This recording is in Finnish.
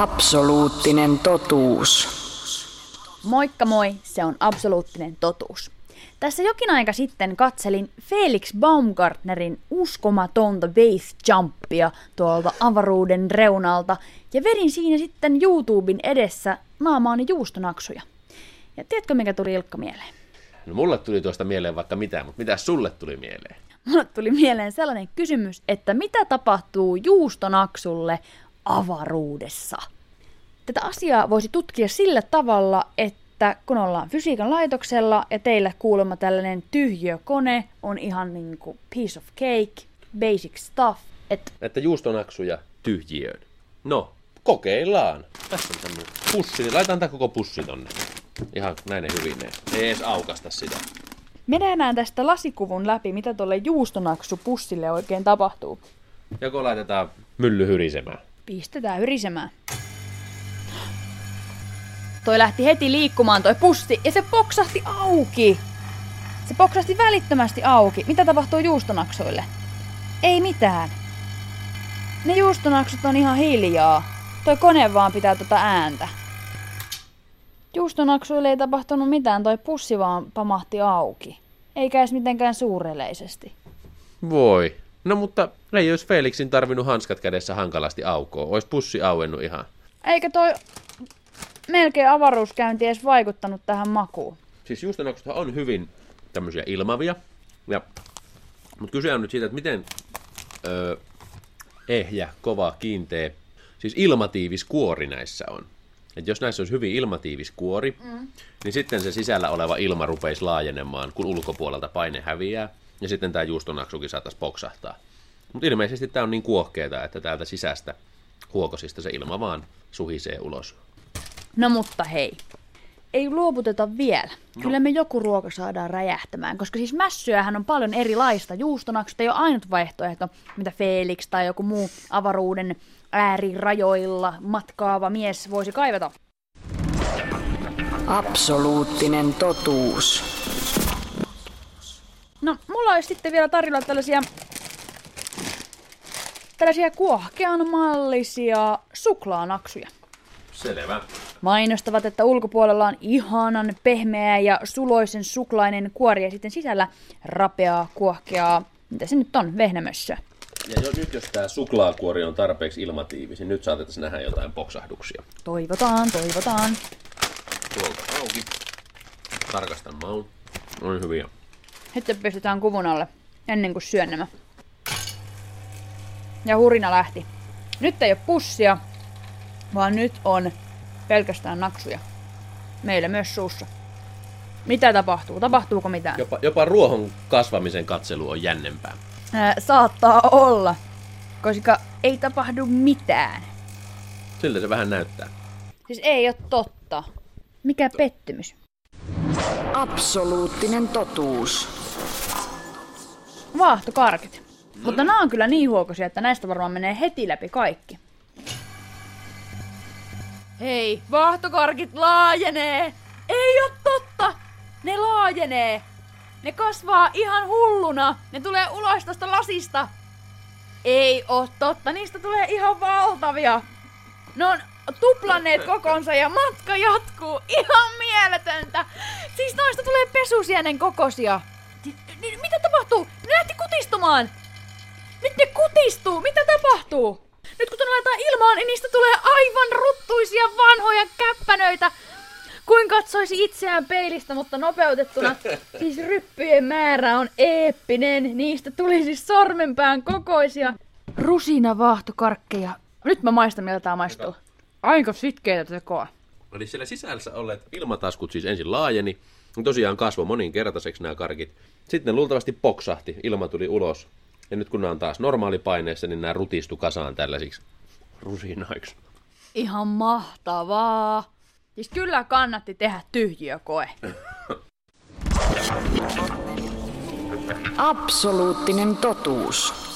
Absoluuttinen totuus. Moikka moi, se on absoluuttinen totuus. Tässä jokin aika sitten katselin Felix Baumgartnerin uskomatonta base jumpia tuolta avaruuden reunalta ja vedin siinä sitten YouTuben edessä naamaani juustonaksuja. Ja tiedätkö, mikä tuli Ilkka mieleen? No mulle tuli tuosta mieleen vaikka mitään, mutta mitä sulle tuli mieleen? Mulle tuli mieleen sellainen kysymys, että mitä tapahtuu juustonaksulle avaruudessa? Tätä asiaa voisi tutkia sillä tavalla, että kun ollaan fysiikan laitoksella ja teille kuulemma tällainen tyhjökone on ihan niin kuin piece of cake, basic stuff, että Että juustonaksuja tyhjiöön. No, kokeillaan. Tässä on tämmönen pussi, niin laitetaan tää koko pussi tonne. Ihan näin hyvineen. Ei edes aukasta sitä. me nähdään tästä lasikuvun läpi, mitä tuolle juustonaksupussille oikein tapahtuu. Joko laitetaan mylly hyrisemään. Pistetään yrisemään. Toi lähti heti liikkumaan toi pussi ja se poksahti auki. Se poksahti välittömästi auki. Mitä tapahtuu juustonaksuille? Ei mitään. Ne juustonaksut on ihan hiljaa. Toi kone vaan pitää tota ääntä. Juustonaksuille ei tapahtunut mitään, toi pussi vaan pamahti auki. Eikä edes mitenkään suureleisesti. Voi. No mutta ei olisi Felixin tarvinnut hanskat kädessä hankalasti aukoa. Ois pussi auennut ihan. Eikä toi melkein avaruuskäynti edes vaikuttanut tähän makuun. Siis juustonaksuthan on hyvin tämmöisiä ilmavia. Ja, mutta kyse on nyt siitä, että miten öö, ehjä, kova, kiinteä, siis ilmatiivis kuori näissä on. Et jos näissä olisi hyvin ilmatiivis kuori, mm. niin sitten se sisällä oleva ilma rupeisi laajenemaan, kun ulkopuolelta paine häviää, ja sitten tämä juustonaksukin saataisiin poksahtaa. Mutta ilmeisesti tämä on niin kuohkeeta, että täältä sisästä huokosista se ilma vaan suhisee ulos. No mutta hei, ei luovuteta vielä. Kyllä me joku ruoka saadaan räjähtämään, koska siis mässyähän on paljon erilaista. Juustonaksut ei ole ainut vaihtoehto, mitä Felix tai joku muu avaruuden äärirajoilla matkaava mies voisi kaivata. Absoluuttinen totuus. No, mulla olisi sitten vielä tarjolla tällaisia tällaisia kuohkean mallisia suklaanaksuja. Selvä. Mainostavat, että ulkopuolella on ihanan pehmeä ja suloisen suklainen kuori ja sitten sisällä rapeaa, kuohkeaa, mitä se nyt on, vehnämössö. Ja jo, nyt jos tämä suklaakuori on tarpeeksi ilmatiivis, niin nyt saatettaisiin nähdä jotain poksahduksia. Toivotaan, toivotaan. Tuolta auki. Tarkastan maun. On hyviä. Sitten pistetään kuvun alle, ennen kuin syön nämä. Ja hurina lähti. Nyt ei ole pussia, vaan nyt on pelkästään naksuja. Meillä myös suussa. Mitä tapahtuu? Tapahtuuko mitään? Jopa, jopa ruohon kasvamisen katselu on jännempää. Ää, saattaa olla, koska ei tapahdu mitään. Siltä se vähän näyttää. Siis ei ole totta. Mikä pettymys? Absoluuttinen totuus. Vaahtokarkit. Mutta nämä on kyllä niin huokoisia, että näistä varmaan menee heti läpi kaikki. Hei, vaahtokarkit laajenee! Ei oo totta! Ne laajenee! Ne kasvaa ihan hulluna! Ne tulee ulos tosta lasista! Ei oo totta, niistä tulee ihan valtavia! Ne on tuplanneet kokonsa ja matka jatkuu ihan mieletöntä! Siis noista tulee pesusienen kokosia! Ni- ni- mitä tapahtuu? Ne lähti kutistumaan! Nyt ne kutistuu! Mitä tapahtuu? Nyt kun ne laitetaan ilmaan, niin niistä tulee aivan ruttuisia vanhoja käppänöitä. Kuin katsoisi itseään peilistä, mutta nopeutettuna. Siis ryppyjen määrä on eeppinen. Niistä tuli siis sormenpään kokoisia. Rusinavaahtokarkkeja. Nyt mä maistan, miltä tää maistuu. Aika sitkeitä tekoa. Eli siellä sisällä olleet ilmataskut siis ensin laajeni. ja Tosiaan kasvoi moninkertaiseksi nämä karkit. Sitten ne luultavasti poksahti, ilma tuli ulos. Ja nyt kun nämä on taas normaalipaineessa, niin nämä rutistu kasaan tällaisiksi rusinaiksi. Ihan mahtavaa. Siis kyllä kannatti tehdä tyhjiökoe. Absoluuttinen totuus.